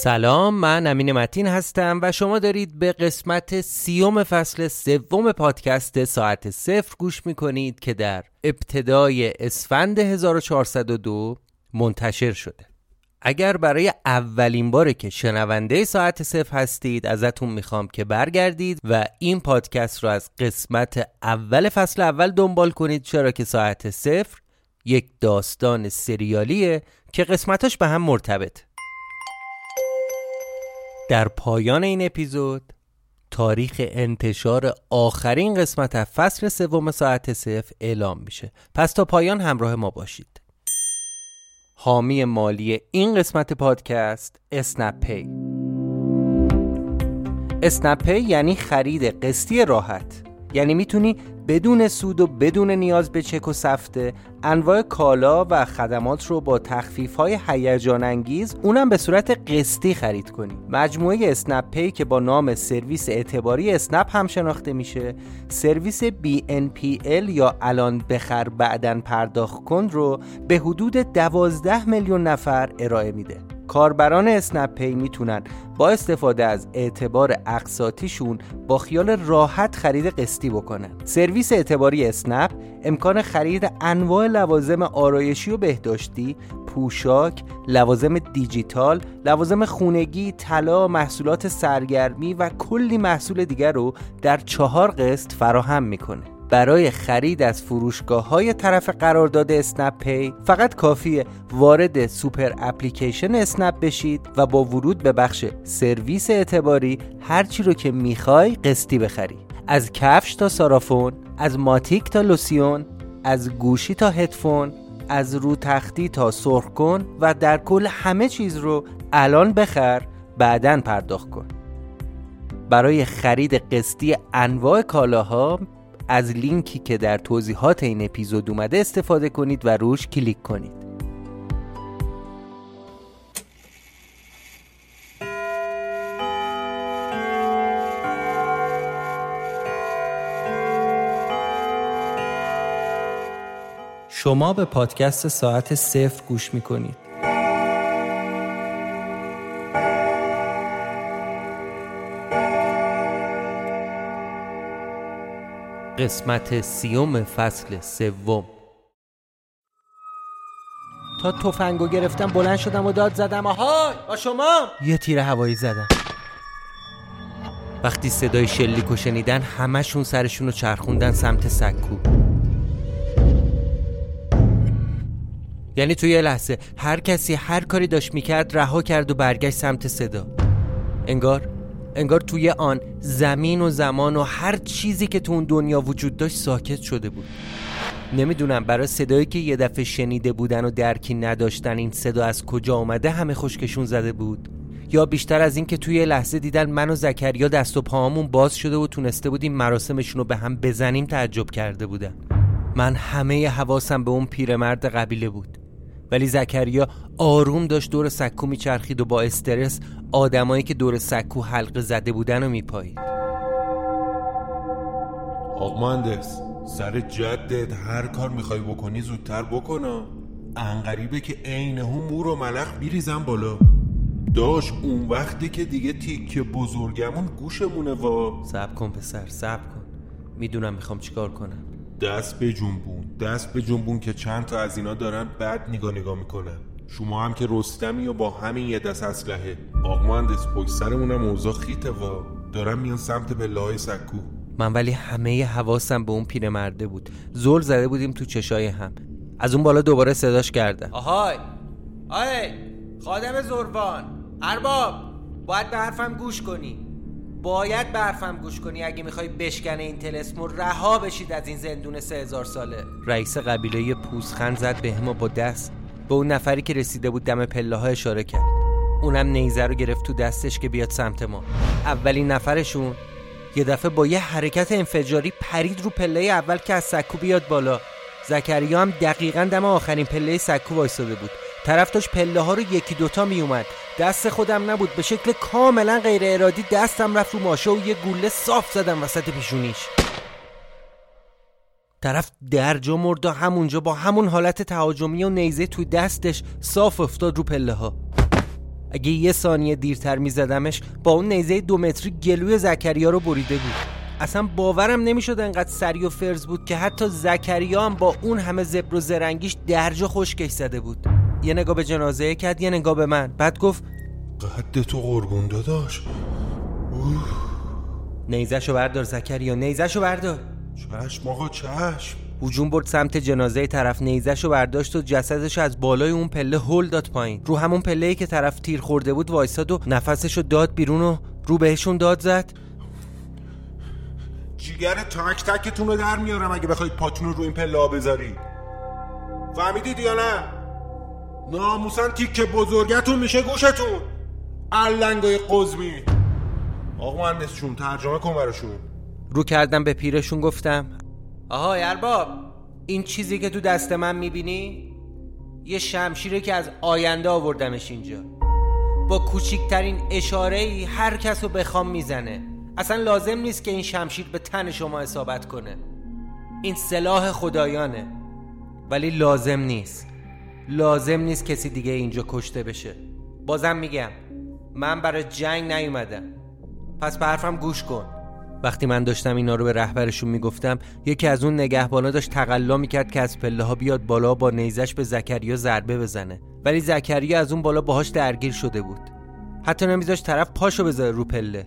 سلام من امین متین هستم و شما دارید به قسمت سیوم فصل سوم پادکست ساعت صفر گوش می‌کنید که در ابتدای اسفند 1402 منتشر شده. اگر برای اولین باره که شنونده ساعت صفر هستید ازتون می‌خوام که برگردید و این پادکست رو از قسمت اول فصل اول دنبال کنید چرا که ساعت صفر یک داستان سریالیه که قسمتاش به هم مرتبط در پایان این اپیزود تاریخ انتشار آخرین قسمت از فصل سوم ساعت صفر اعلام میشه. پس تا پایان همراه ما باشید. حامی مالی این قسمت پادکست اسنپ پی اسنپ پی یعنی خرید قسطی راحت. یعنی می‌تونی بدون سود و بدون نیاز به چک و سفته انواع کالا و خدمات رو با تخفیف های هیجان انگیز اونم به صورت قسطی خرید کنی مجموعه اسنپ پی که با نام سرویس اعتباری اسنپ هم شناخته میشه سرویس BNPL یا الان بخر بعدن پرداخت کن رو به حدود 12 میلیون نفر ارائه میده. کاربران اسنپ پی می‌تونن با استفاده از اعتبار اقساطیشون با خیال راحت خرید قسطی بکنن. سرویس اعتباری اسنپ امکان خرید انواع لوازم آرایشی و بهداشتی پوشاک، لوازم دیجیتال، لوازم خونگی، طلا، محصولات سرگرمی و کلی محصول دیگر رو در چهار قسط فراهم می‌کنه. برای خرید از فروشگاه های طرف قرارداد اسنپ پی فقط کافیه وارد super application اسنپ بشید و با ورود به بخش سرویس اعتباری هرچی رو که می‌خوای قسطی بخری. از کفش تا سارافون از ماتیک تا لوسیون از گوشی تا هدفون از رو تختی تا سرخ کن و در کل همه چیز رو الان بخر بعدا پرداخت کن. برای خرید قسطی انواع کالاها از لینکی که در توضیحات این اپیزود اومده استفاده کنید و روش کلیک کنید شما به پادکست ساعت صفر گوش می‌کنید. قسمت سیوم فصل سوم. تا تفنگو گرفتم بلند شدم و داد زدم. آهای با شما. یه تیر هوایی زدم. وقتی صدای شلیکو شنیدن همشون سرشون رو چرخوندن سمت سکو. یعنی توی یه لحظه هر کسی هر کاری داشت می‌کرد رها کرد و برگشت سمت صدا. انگار انگار توی آن زمین و زمان و هر چیزی که تو اون دنیا وجود داشت ساکت شده بود. نمی‌دونم برای صدایی که یه دفعه شنیده بودن و درکی نداشتن این صدا از کجا آمده همه خشکشون زده بود. یا بیشتر از این که توی لحظه دیدن من و زکریا دست و پاهامون باز شده و تونسته بودیم مراسمشون رو به هم بزنیم تعجب کرده بودن من همه حواسم به اون پیرمرد قبیله بود. ولی زکریا آروم داشت دور سکو میچرخید و با استرس آدمایی که دور سکو حلقه زده بودن و میپایید. آق مهندس سر جدت هر کار می‌خوای بکنی زودتر بکنا انقریبه که عین هم مور و ملخ میریزم بالا. داش اون وقتی که دیگه تیک بزرگمون گوشمونه وا. صبر کن پسر صبر کن. می‌دونم می‌خوام چیکار کنم. دست به جنبون دست به جنبون که چند تا از اینا دارن بد نگاه نگاه می‌کنن. شما هم که رستمی و با همین یه دست اسلحه آق مهندس پشت سرمونم اوضاع خیته وا. دارم میان سمت پله های سکو. من ولی همه حواسم به اون پیرمرده بود. زل زده بودیم تو چشای هم. از اون بالا دوباره صداش کرده. آهای! آهای خادم زربان ارباب باید به حرفم گوش کنی. باید به حرفم گوش کنی اگه می‌خوای بشکنه این تلسمو رها بشید از این زندون سه هزار ساله. رئیس قبیله پوزخند زد به و با دست. به اون نفری که رسیده بود دم پله ها اشاره کرد. اونم نیزه رو گرفت تو دستش که بیاد سمت ما. اولین نفرشون یه دفعه با یه حرکت انفجاری پرید رو پله اول که از سکو بیاد بالا. زکریا هم دقیقا دم آخرین پله سکو وایساده بود. طرف داشت پله ها رو یکی دوتا می اومد دست خودم نبود. به شکل کاملا غیر ارادی دستم رفت رو ماشه و یه گوله صاف زدم وسط پیشونیش. طرف درجا مرد و همونجا با همون حالت تهاجمی و نیزه توی دستش صاف افتاد رو پله ها اگه یه ثانیه دیرتر میزدمش با اون نیزه دو متری گلوی زکریا رو بریده بود. اصلا باورم نمی‌شد انقدر سری و فرز بود که حتی زکریا هم با اون همه زبر و زرنگیش درجا خشکش زده بود. یه نگاه به جنازه کرد یه نگاه به من. بعد گفت قد تو قربون داداش. نیزشو بردار زکریا نیزشو بردار. چشم آقا چشم. هجوم برد سمت جنازه طرف نیزشو برداشت و جسدش از بالای اون پله هل داد پایین. رو همون پله که طرف تیر خورده بود وایساد و نفسشو داد بیرون و رو بهشون داد زد. جیگر تک تکتون رو در میارم اگه بخواید پاتون رو این پله بذارید. فهمیدید یا نه؟ ناموسن تیک بزرگتون میشه گوشتون. علنگای قزمی. آقا مهندس چون ترجمه کن براشون. رو کردم به پیرشون گفتم آها ارباب این چیزی که تو دست من می‌بینی؟ یه شمشیره که از آینده آوردمش اینجا. با کوچیکترین اشاره ای هر کس رو بخوام می‌زنه. اصلا لازم نیست که این شمشیر به تن شما اصابت کنه. این سلاح خدایانه. ولی لازم نیست. لازم نیست کسی دیگه اینجا کشته بشه. بازم میگم من برای جنگ نیومدم. پس به حرفم گوش کن. وقتی من داشتم اینا رو به رهبرشون می‌گفتم یکی از اون نگهبانا داشت تقلا می‌کرد که از پله ها بیاد بالا با نیزش به زکریا ضربه بزنه. ولی زکریا از اون بالا باهاش درگیر شده بود. حتی نمیذاش طرف پاشو بذاره رو پله.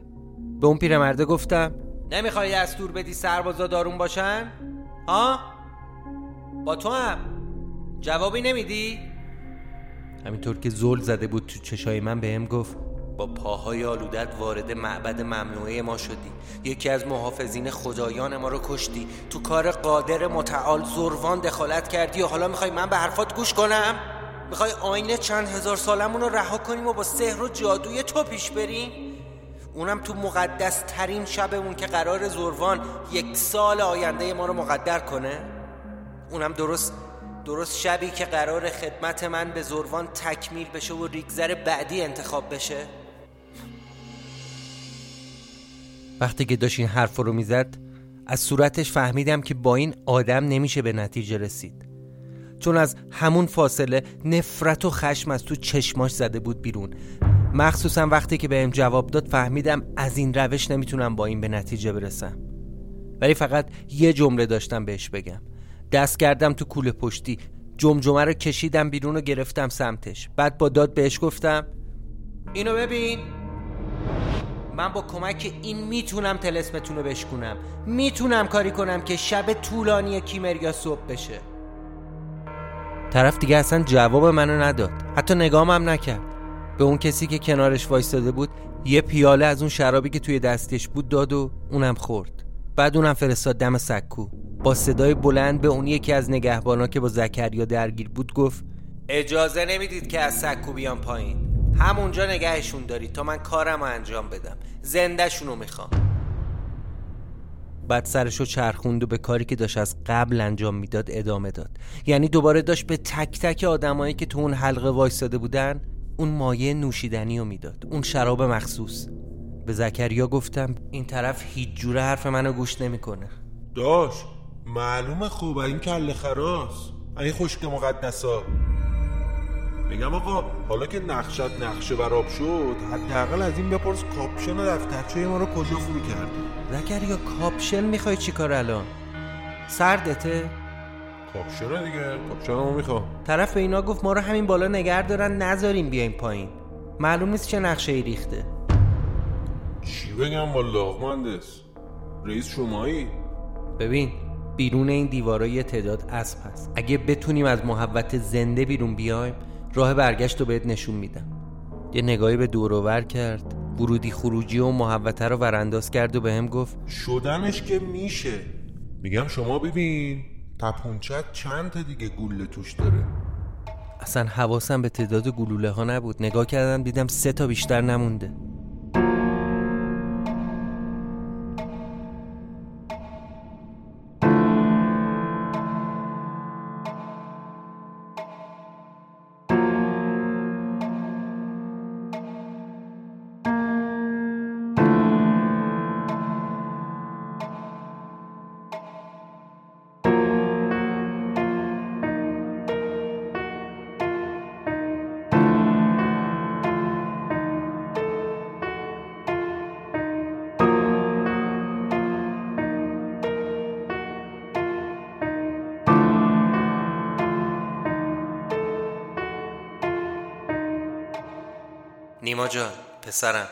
به اون پیرمرده گفتم نمی‌خوای دور بدی سربازا دارون باشن؟ ها با تو هم. جوابی نمیدی؟ همینطور که زل زده بود تو چشای من بهم گفت پاهای آلودت وارد معبد ممنوعه ما شدی. یکی از محافظین خدایان ما رو کشتی. تو کار قادر متعال زروان دخالت کردی و حالا می‌خوای من به حرفات گوش کنم؟ می‌خوای آینه چند هزار سالمون رو رها کنیم و با سحر و جادوی تو پیش بریم؟ اونم تو مقدس ترین شبمون که قرار زروان یک سال آینده ما رو مقدر کنه؟ اونم درست درست شبی که قرار خدمت من به زروان تکمیل بشه و ریگزر بعدی انتخاب بشه؟ وقتی که داشت این حرف رو می‌زد از صورتش فهمیدم که با این آدم نمیشه به نتیجه رسید. چون از همون فاصله نفرت و خشم از تو چشماش زده بود بیرون. مخصوصا وقتی که بهم جواب داد فهمیدم از این روش نمی‌تونم با این به نتیجه برسم. ولی فقط یه جمله داشتم بهش بگم. دست کردم تو کوله پشتی جمجمه رو کشیدم بیرون و گرفتم سمتش. بعد با داد بهش گفتم اینو ببین. من با کمک این می‌تونم تلسمتون رو بشکنم می‌تونم کاری کنم که شب طولانی کیمریا صبح بشه. طرف دیگه اصلا جواب منو نداد. حتی نگام هم نکرد. به اون کسی که کنارش وایستاده بود یه پیاله از اون شرابی که توی دستش بود داد و اونم خورد. بعد اونم فرستاد دم سکو. با صدای بلند به اون یکی از نگهبانا که با زکریا درگیر بود گفت اجازه نمی‌دید که از سکو بیان پایین. همونجا نگهشون دارید تا من کارم رو انجام بدم. زندهشون رو می‌خوام. بعد سرشو چرخوند و به کاری که داشت از قبل انجام می‌داد ادامه داد. یعنی دوباره داشت به تک تک آدمایی که تو اون حلقه وایستاده بودن اون مایع نوشیدنی رو می‌داد. اون شراب مخصوص. به زکریا گفتم این طرف هیچ جوره حرف منو گوش نمی‌کنه. داش معلومه خب این کله خراس. این خشک مقدسا. میگم آقا حالا که نقشت نقشه بر آب شد حداقل از این بپرس کاپشن و دفترچه ما رو کجا فرو کرده زکریا کاپشن می‌خوای چیکار الان؟ سردته؟ کاپشن دیگه کاپشن رو می‌خوام. طرف به اینا گفت ما رو همین بالا نگه دارن نذاریم بیایم پایین. معلوم نیست چه نقشه ای ریخته. چی بگم والا مهندس؟ رئیس شمایی؟ ببین بیرون این دیوارا یه تعداد اسب هست. اگه بتونیم از محوطه زنده بیرون بیایم راه برگشت رو بهت نشون میدم. یه نگاهی به دور و ور کرد ورودی خروجی و محوطه رو ورانداز کرد و بهم گفت شدنیش که میشه. میگم شما ببین تپونچت چند تا دیگه گوله توش داره. اصلا حواسم به تعداد گلوله ها نبود. نگاه کردم دیدم سه تا بیشتر نمونده. نیما جان پسرم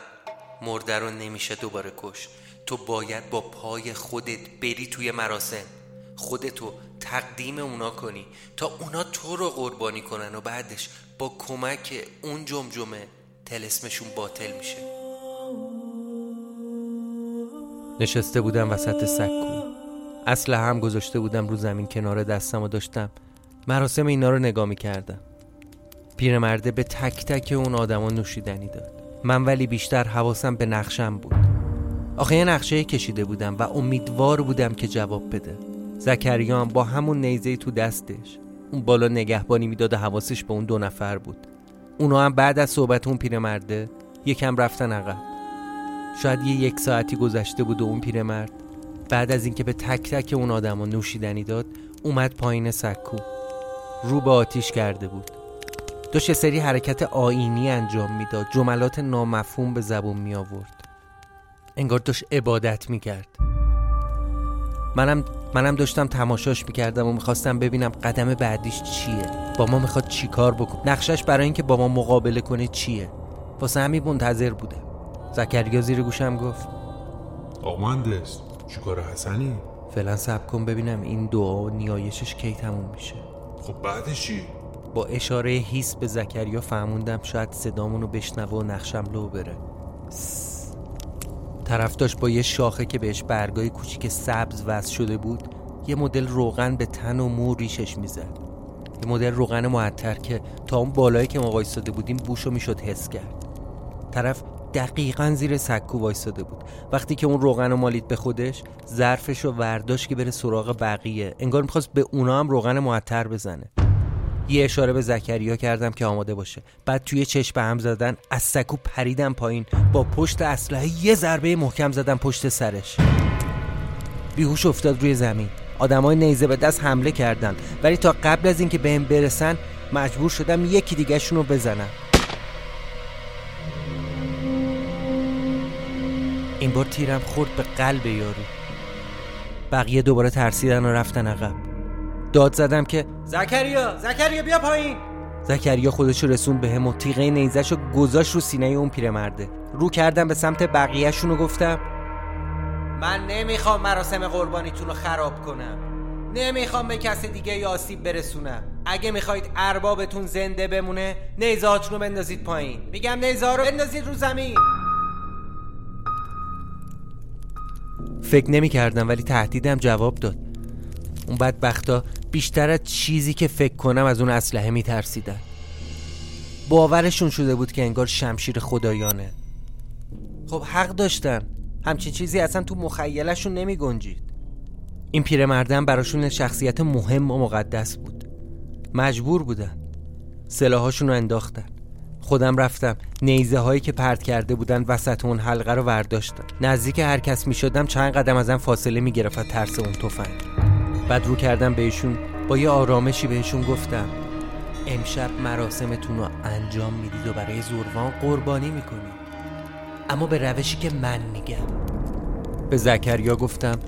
مرده رو نمیشه دوباره کش. تو باید با پای خودت بری توی مراسم. خودتو تقدیم اونا کنی. تا اونا تو رو قربانی کنن و بعدش با کمک اون جمجمه تلسمشون باطل میشه. نشسته بودم وسط سکو. اصل هم گذاشته بودم رو زمین کنار دستم و داشتم مراسم اینا رو نگاه می‌کردم. پیرمرده به تک تک اون آدما نوشیدنی داد. من ولی بیشتر حواسم به نقشم بود. آخه یه نقشه کشیده بودم و امیدوار بودم که جواب بده. زکریان با همون نیزه تو دستش. اون بالا نگهبانی می‌داد و حواسش به اون دو نفر بود. اونا هم بعد از صحبت اون پیرمرده یکم رفتن عقب. شاید یه یک ساعتی گذشته بود و اون پیرمرد بعد از اینکه به تک تک اون آدما نوشیدنی داد اومد پایین سکو. رو به آتیش کرده بود. داشت یه سری حرکت آینی انجام می‌داد. جملات نامفهوم به زبون می آورد انگار داشت عبادت می کرد منم منم داشتم تماشاش می‌کردم و می‌خواستم ببینم قدم بعدیش چیه. با ما می‌خواد چی کار بکن نقشش برای اینکه با ما مقابله کنه چیه؟ واسه همین منتظر بوده زکریا زیر گوشم گفت آقا مهندس چیکار حسنی؟ فعلا سب کن ببینم این دعا و نیایشش کی تموم میشه. خب بعدش چی؟ با اشاره هیس به زکریا فهموندم شاید صدامونو بشنوه و نقشم لو بره. طرف داشت با یه شاخه که بهش برگای کوچیک سبز وصل شده بود یه مدل روغن به تن و مو ریشش می‌زد. یه مدل روغن معطر که تا اون بالایی که ما وایستاده بودیم بوشو می‌شد حس کرد. طرف دقیقا زیر سکو وایستاده بود. وقتی که اون روغن مالید به خودش ظرفش رو ورداشت که بره سراغ بقیه. انگار می‌خواست به اونا هم روغن معطر بزنه. یه اشاره به زکریا کردم که آماده باشه. بعد توی چشم هم زدن از سکو پریدم پایین. با پشت اسلحه یه ضربه محکم زدم پشت سرش. بیهوش افتاد روی زمین. آدمای نیزه به دست حمله کردن. ولی تا قبل از اینکه بهم برسن مجبور شدم یکی دیگه رو بزنم. این بار تیرم خورد به قلب یارو. بقیه دوباره ترسیدن و رفتن عقب. داد زدم که زکریا زکریا بیا پایین. زکریا خودشو رسون به هم و تیغه نیزش رو گذاشت رو سینه اون پیرمرده. رو کردم به سمت بقیهشون و گفتم. من نمی‌خوام مراسم قربانیتون رو خراب کنم. نمی‌خوام به کسی دیگه آسیب برسونم. اگه می‌خواید اربابتون زنده بمونه نیزهاتون رو بندازید پایین. میگم نیزه رو بندازید رو زمین. فکر نمی کردم ولی تهدیدم جواب داد. اون بدبختا بیشتر از چیزی که فکر کنم از اون اسلحه می ترسیدن باورشون شده بود که انگار شمشیر خدایانه. خب حق داشتن. همچین چیزی اصلا تو مخیلشون نمی گنجید این پیرمردم براشون شخصیت مهم و مقدس بود. مجبور بودن. سلاحاشون رو انداختن. خودم رفتم. نیزه هایی که پرت کرده بودن وسط اون حلقه رو ورداشتم. نزدیک هر کس می شدم چند قدم ازم فاصله می گرفت ترس اون تفنگ. بعد رو کردم بهشون با یه آرامشی بهشون گفتم. امشب مراسمتون رو انجام می‌دید و برای زوروان قربانی می‌کنید. اما به روشی که من میگم. به زکریا گفتم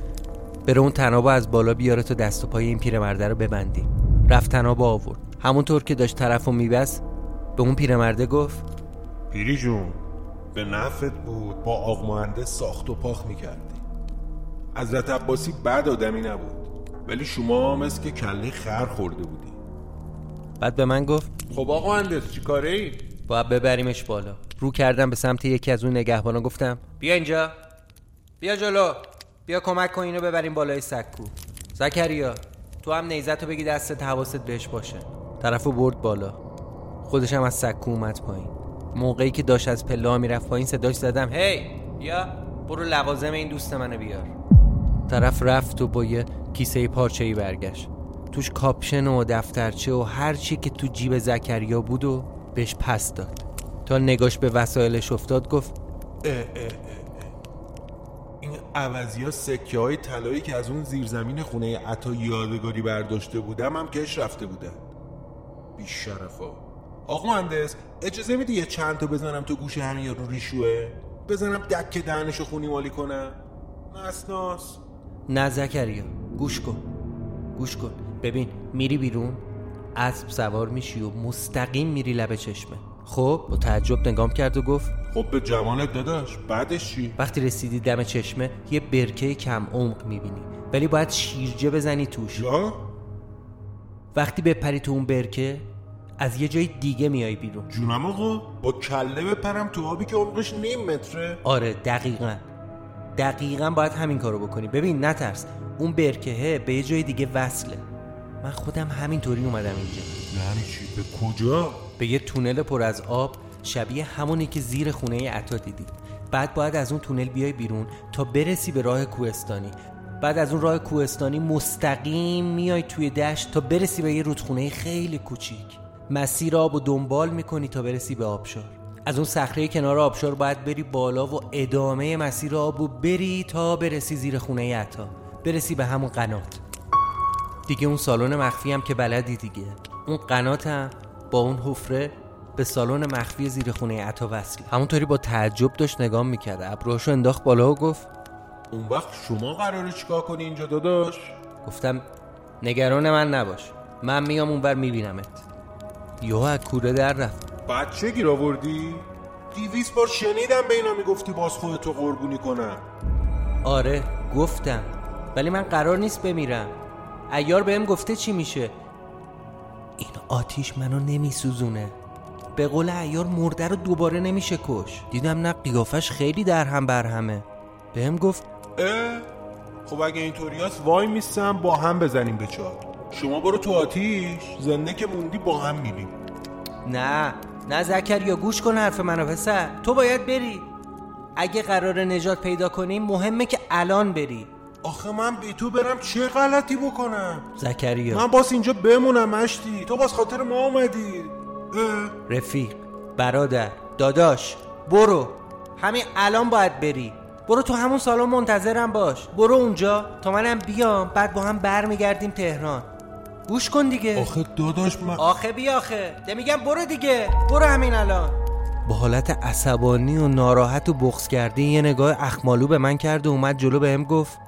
بره اون تنابو از بالا بیاره تا دست و پای این پیرمرده رو ببندیم. رفت تنابو آورد. همونطور که داشت طرف و میبست به اون پیرمرده گفت پیری جون به نفت بود با آق ساخت و پاخ می‌کردی. حضرت عباسی بد آدمی نبود. ولی شما مثل که کله خر خورده بودی. بعد به من گفت خب آقا مهندس چی کاره ای؟ باید ببریمش بالا. رو کردم به سمت یکی از اون نگهبانا گفتم بیا اینجا. بیا جلو. بیا کمک کن اینو ببریم بالای سکو. زکریا تو هم نیزت رو بگی دستت حواست بهش باشه. طرفو برد بالا. خودش هم از سکو اومد پایین. موقعی که داشت از پله می‌رفت پایین صداش زدم هی بیا برو لوازم این دوست منو بیار. طرف رفت و با یه کیسه پارچه ای برگشت. توش کاپشن و دفترچه و هر چی که تو جیب زکریا بود و بهش پس داد. تا نگاش به وسایلش افتاد گفت اه اه اه این عوضی ها سکه های طلایی که از اون زیرزمین خونه عطا یادگاری برداشته بودم هم کش رفته بودم بی شرفا آقا مهندس اجازه میدی یه چند تا بزنم تو گوش همین یارو ریشوه؟ بزنم دک دهنشو خونی مالی کنم. نسناس نه زکریا گوش کن گوش کن. ببین میری بیرون اسب سوار میشی و مستقیم میری لب چشمه. خب با تعجب نگام کرد و گفت خب به جوانت داداش بعدش چی؟ وقتی رسیدی دم چشمه یه برکه کم عمق می‌بینی. ولی باید شیرجه بزنی توش. یا؟ وقتی بپری تو اون برکه از یه جای دیگه میای بیرون. جونم آقا با کله بپرم تو آبی که عمقش نیم متره. آره دقیقا. دقیقا باید همین کارو بکنی. ببین نترس. اون برکهه به یه جای دیگه وصله. من خودم همینطوری اومدم اینجا. یعنی چی؟ به کجا؟ به یه تونل پر از آب شبیه همونی که زیر خونه عطا دیدی. بعد باید از اون تونل بیای بیرون تا برسی به راه کوهستانی. بعد از اون راه کوهستانی مستقیم میای توی دشت تا برسی به یه رودخونه خیلی کوچیک. مسیر آب و دنبال می‌کنی تا برسی به آبشار. از اون صخره کنار آبشار باید بری بالا و ادامه مسیر آب و بری تا برسی زیر خونه عطا. برسی به همون قنات. دیگه اون سالن مخفی هم که بلدی دیگه. اون قنات هم با اون حفره به سالن مخفی زیر خونه عطا وصله همونطوری با تعجب داشت نگام می‌کرد. ابروهاشو انداخت بالا و گفت اون وقت شما قراره چیکار کنی اینجا داداش؟ گفتم نگران من نباش. من میام اونور میبینمت. یهو از کوره در رفت. بچه گیر آوردی؟ دیویس بار شنیدم به اینا می‌گفتی باز خودتو قربونی کنم. آره گفتم. ولی من قرار نیست بمیرم. ایار بهم گفته چی میشه. این آتیش منو نمیسوزونه. به قول ایار مرده رو دوباره نمیشه کش. دیدم نه قیافش خیلی در هم بر همه. بهم گفت اه؟ خب اگه اینطوری هست وای میستم با هم بزنیم به چار شما برو تو آتیش. زنده که موندی با هم میریم نه نه زکریا گوش کن حرف منو پسر. تو باید بری. اگه قرار نجات پیدا کنیم مهمه که الان بری. آخه من بی تو برم چه غلطی بکنم؟ زکریا. من باز اینجا بمونم مشتی. تو باز خاطر ما اه؟ رفیق برادر داداش برو. همین الان باید بری. برو تو همون سالن منتظرم باش. برو اونجا. تا منم بیام بعد با هم برمیگردیم تهران. گوش کن دیگه. آخه داداش من آخه بی آخه. ده میگم برو دیگه. برو همین الان. با حالت عصبانی و ناراحت و بغض کرده یه نگاه اخمالو به من کرد و اومد جلو بهم گفت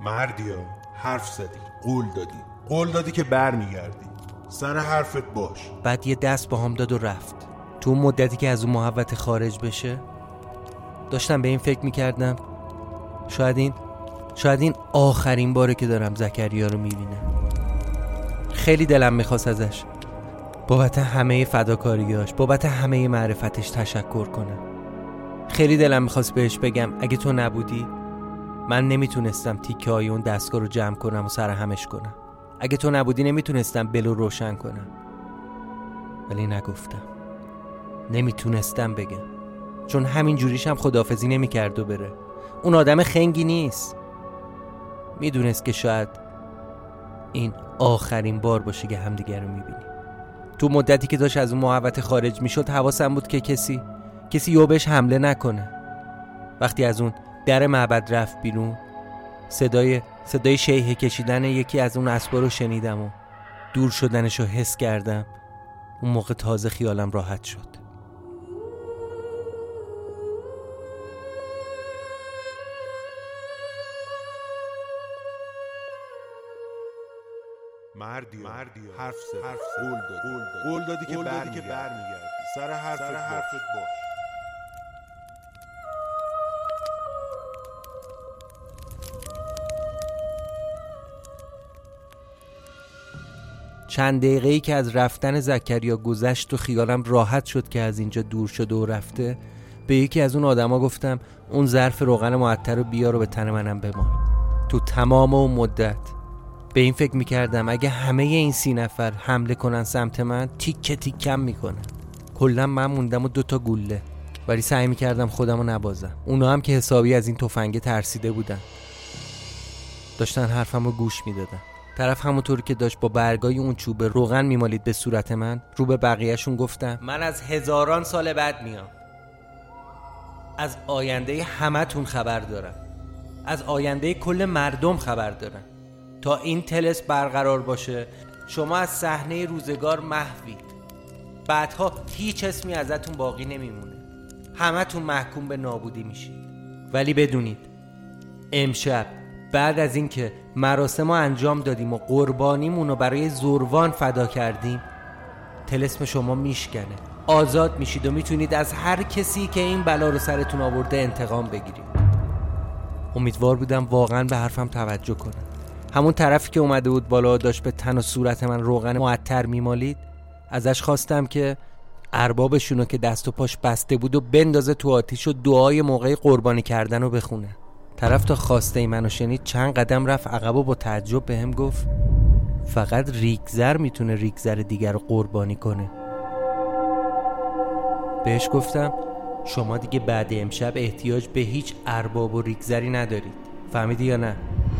مردیا حرف زدی قول دادی. قول دادی که برمیگردی. سر حرفت باش. بعد یه دست با هم داد و رفت. تو اون مدتی که از اون محوت خارج بشه داشتم به این فکر می‌کردم شاید این شاید این آخرین باره که دارم زکریا رو می‌بینم. خیلی دلم می‌خواست ازش. بابت همه فداکاریاش بابت همه معرفتش تشکر کنم. خیلی دلم می‌خواست بهش بگم اگه تو نبودی من نمی‌تونستم تیکه های اون دستگاه رو جمع کنم و سر همش کنم. اگه تو نبودی نمی‌تونستم بلو روشن کنم. ولی نگفتم. نمی‌تونستم بگم. چون همین جوریش هم خدافزی نمی‌کرد و بره. اون آدم خنگی نیست. می‌دونست که شاید این آخرین بار باشه که همدیگر رو می‌بینیم تو مدتی که داشت از اون محوت خارج می‌شد حواسم بود که کسی کسی یو بهش حمله نکنه. وقتی از اون در معبد رفت بیرون صدای صدای شیهه کشیدن یکی از اون اسبا رو شنیدم و دور شدنش رو حس کردم. اون موقع تازه خیالم راحت شد. مردی مردی حرف زدی حرف قول دادی قول دادی که برمیگردی. سر حرفت سر حرفت باش. چند دقیقه ای که از رفتن زکریا گذشت و خیالم راحت شد که از اینجا دور شده و رفته به یکی از اون آدما گفتم اون ظرف روغن معطر رو بیار و به تن منم بمان تو تمام اون مدت به این فکر می‌کردم اگه همه این سی نفر حمله کنن سمت من تیکه تیکم می‌کنن کلا من موندم و دوتا گوله. ولی سعی می‌کردم خودم رو نبازم. اونا هم که حسابی از این تفنگه ترسیده بودن. داشتن حرفم رو گوش می‌دادن. طرف همونطور که داشت با برگای اون چوب روغن میمالید به صورت من رو به بقیهشون گفتم من از هزاران سال بعد میام. از آینده همتون خبر دارم. از آینده کل مردم خبر دارم. تا این تلس برقرار باشه. شما از صحنه روزگار محوید. بعدها هیچ اسمی ازتون باقی نمیمونه. همتون محکوم به نابودی میشید. ولی بدونید امشب بعد از اینکه مراسم انجام دادیم و قربانیمون رو برای زوروان فدا کردیم تلسم شما میشکنه. آزاد میشید و می‌تونید از هر کسی که این بلا رو سرتون آورده انتقام بگیرید. امیدوار بودم واقعا به حرفم توجه کنه همون طرفی که اومده بود بالا داشت به تن و صورت من روغن معطر میمالید ازش خواستم که اربابشونو که دست و پاش بسته بود و بندازه تو آتیش و دعای موقع قربانی کردن رو بخونه. طرف تا خواسته منو شنید چند قدم رفت عقب و با تعجب به هم گفت فقط ریگزر می‌تونه ریگزر دیگر رو قربانی کنه. بهش گفتم شما دیگه بعد امشب احتیاج به هیچ ارباب و ریگزری ندارید. فهمیدی یا نه؟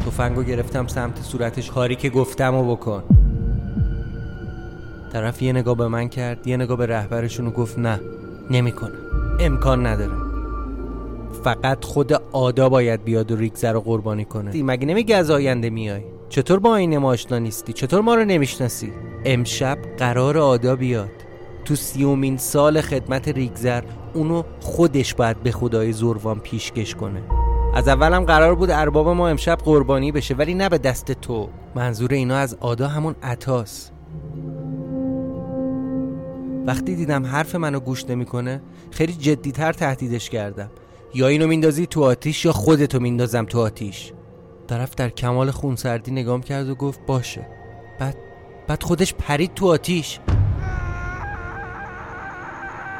تفنگو گرفتم سمت صورتش. کاری که گفتم و بکن. طرف یه نگاه به من کرد یه نگاه به رهبرشون و گفت نه نمی‌کنه امکان نداره. فقط خود آدا باید بیاد و ریگزر رو قربانی کنه. مگه نمیگه از آینده میای؟ چطور با این ما آشنا نیستی؟ چطور ما رو نمی‌شناسی؟ امشب قرار آدا بیاد. تو سیومین سال خدمت ریگزر اونو خودش باید به خدای زوروان پیشکش کنه. از اولم قرار بود ارباب ما امشب قربانی بشه ولی نه به دست تو. منظور اینا از آدا همون عطاس وقتی دیدم حرف منو گوش نمی‌کنه خیلی جدیتر تهدیدش کردم. یا اینو میندازی تو آتیش یا خودتو میندازم تو آتیش. طرف در کمال خونسردی نگام کرد و گفت باشه. بعد بعد خودش پرید تو آتیش.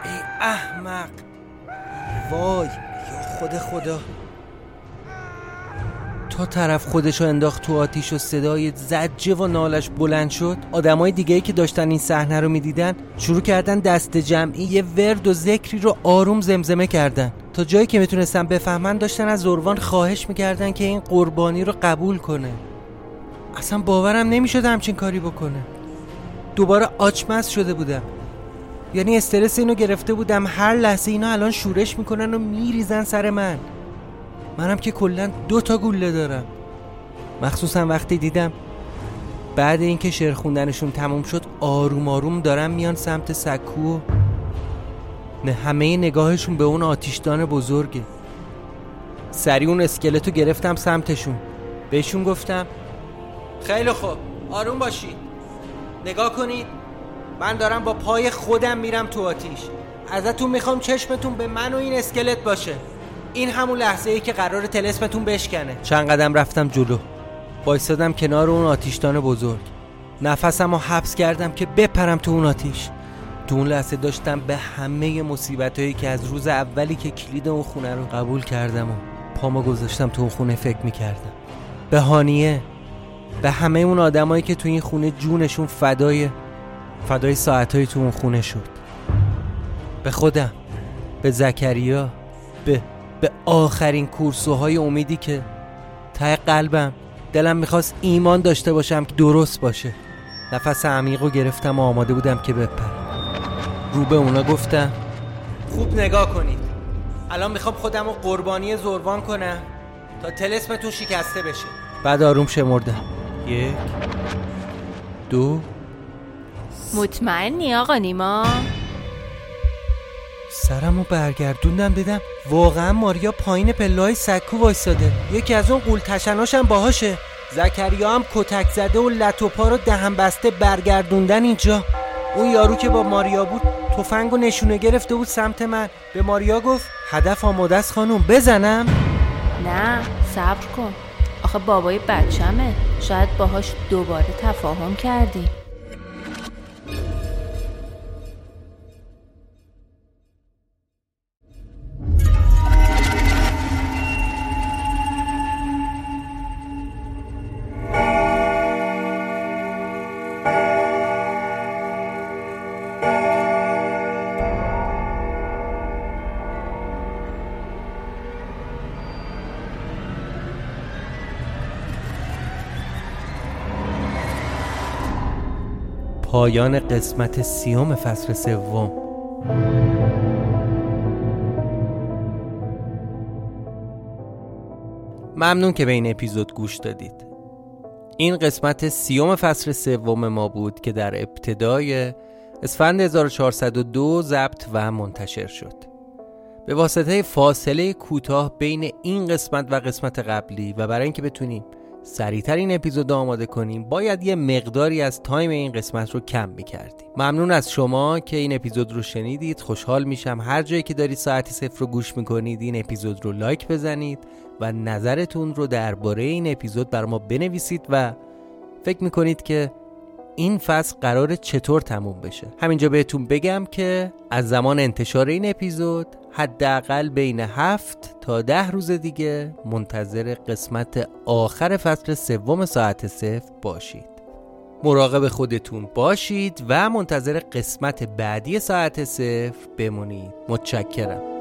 ای احمق. وای یا خود خدا. تا طرف خودشو انداخت تو آتیش و صدای زجه و نالش بلند شد آدمای دیگه ای که داشتن این صحنه رو می‌دیدن شروع کردن دست جمعی یه ورد و ذکری رو آروم زمزمه کردن. تا جایی که می‌تونستن بفهمن داشتن از زروان خواهش می‌کردن که این قربانی رو قبول کنه. اصلا باورم نمی‌شد همچین کاری بکنه. دوباره آچمز شده بودم. یعنی استرس اینو گرفته بودم هر لحظه اینا الان شورش می‌کنن و میریزن سر من. منم که کلا دو تا گوله دارم. مخصوصا وقتی دیدم بعد اینکه شعر خوندنشون تموم شد آروم آروم دارم میان سمت سکو نه همه نگاهشون به اون آتیشدان بزرگه. سری اون اسکلتو گرفتم سمتشون. بهشون گفتم خیلی خوب آروم باشید. نگاه کنید من دارم با پای خودم میرم تو آتیش. ازتون می‌خوام چشمتون به من و این اسکلت باشه. این همون لحظه ای که قرار تلسمتون بشکنه. چند قدم رفتم جلو. بایستادم کنار اون آتیشدان بزرگ. نفسم رو حبس کردم که بپرم تو اون آتیش. تو اون لحظه داشتم به همه مصیبت هایی که از روز اولی که کلید اون خونه رو قبول کردم و پامو گذاشتم تو اون خونه فکر می‌کردم. به هانیه به همه اون آدمایی که تو این خونه جونشون فدای فدای ساعتهایی تو اون خونه شد. به خودم به زکریا به به آخرین کورسوهای امیدی که ته قلبم دلم می‌خواست ایمان داشته باشم که درست باشه. نفس عمیق رو گرفتم و آماده بودم که بپرم. رو به اونا گفتم خوب نگاه کنید. الان می‌خوام خودم رو قربانی زروان کنم تا تلسمتون شکسته بشه. بعد آروم شمردم. یک دو مطمئنی آقا نیما؟ سرمو برگردوندم دیدم واقعا ماریا پایین پلای سکو وایساده. یکی از اون قول تشناشم باهاشه. زکریا هم کتک زده و لطوپا رو دهن بسته برگردوندن اینجا. اون یارو که با ماریا بود تفنگ و نشونه گرفته بود سمت من. به ماریا گفت هدف آماده است خانم بزنم؟ نه صبر کن. آخه بابای بچمه شاید باهاش دوباره تفاهم کردی. پایان قسمت سیوم فصل سوم. ممنون که به این اپیزود گوش دادید. این قسمت سیوم فصل سوم ما بود که در ابتدای اسفند 1402 ضبط و منتشر شد. به واسطه فاصله کوتاه بین این قسمت و قسمت قبلی و برای اینکه بتونیم سریعتر این اپیزود آماده کنیم. باید یه مقداری از time این قسمت رو کم می‌کردیم. ممنون از شما که این اپیزود رو شنیدید. خوشحال میشم. هر جایی که دارید ساعت صفر رو گوش می‌کنید این اپیزود رو لایک بزنید و نظرتون رو درباره این اپیزود برا ما بنویسید و فکر می‌کنید که این فصل قراره چطور تموم بشه؟ همینجا بهتون بگم که از زمان انتشار این اپیزود حداقل بین هفت تا ده روز دیگه منتظر قسمت آخر فصل سوم ساعت صفر باشید. مراقب خودتون باشید و منتظر قسمت بعدی ساعت صفر بمونید. متشکرم.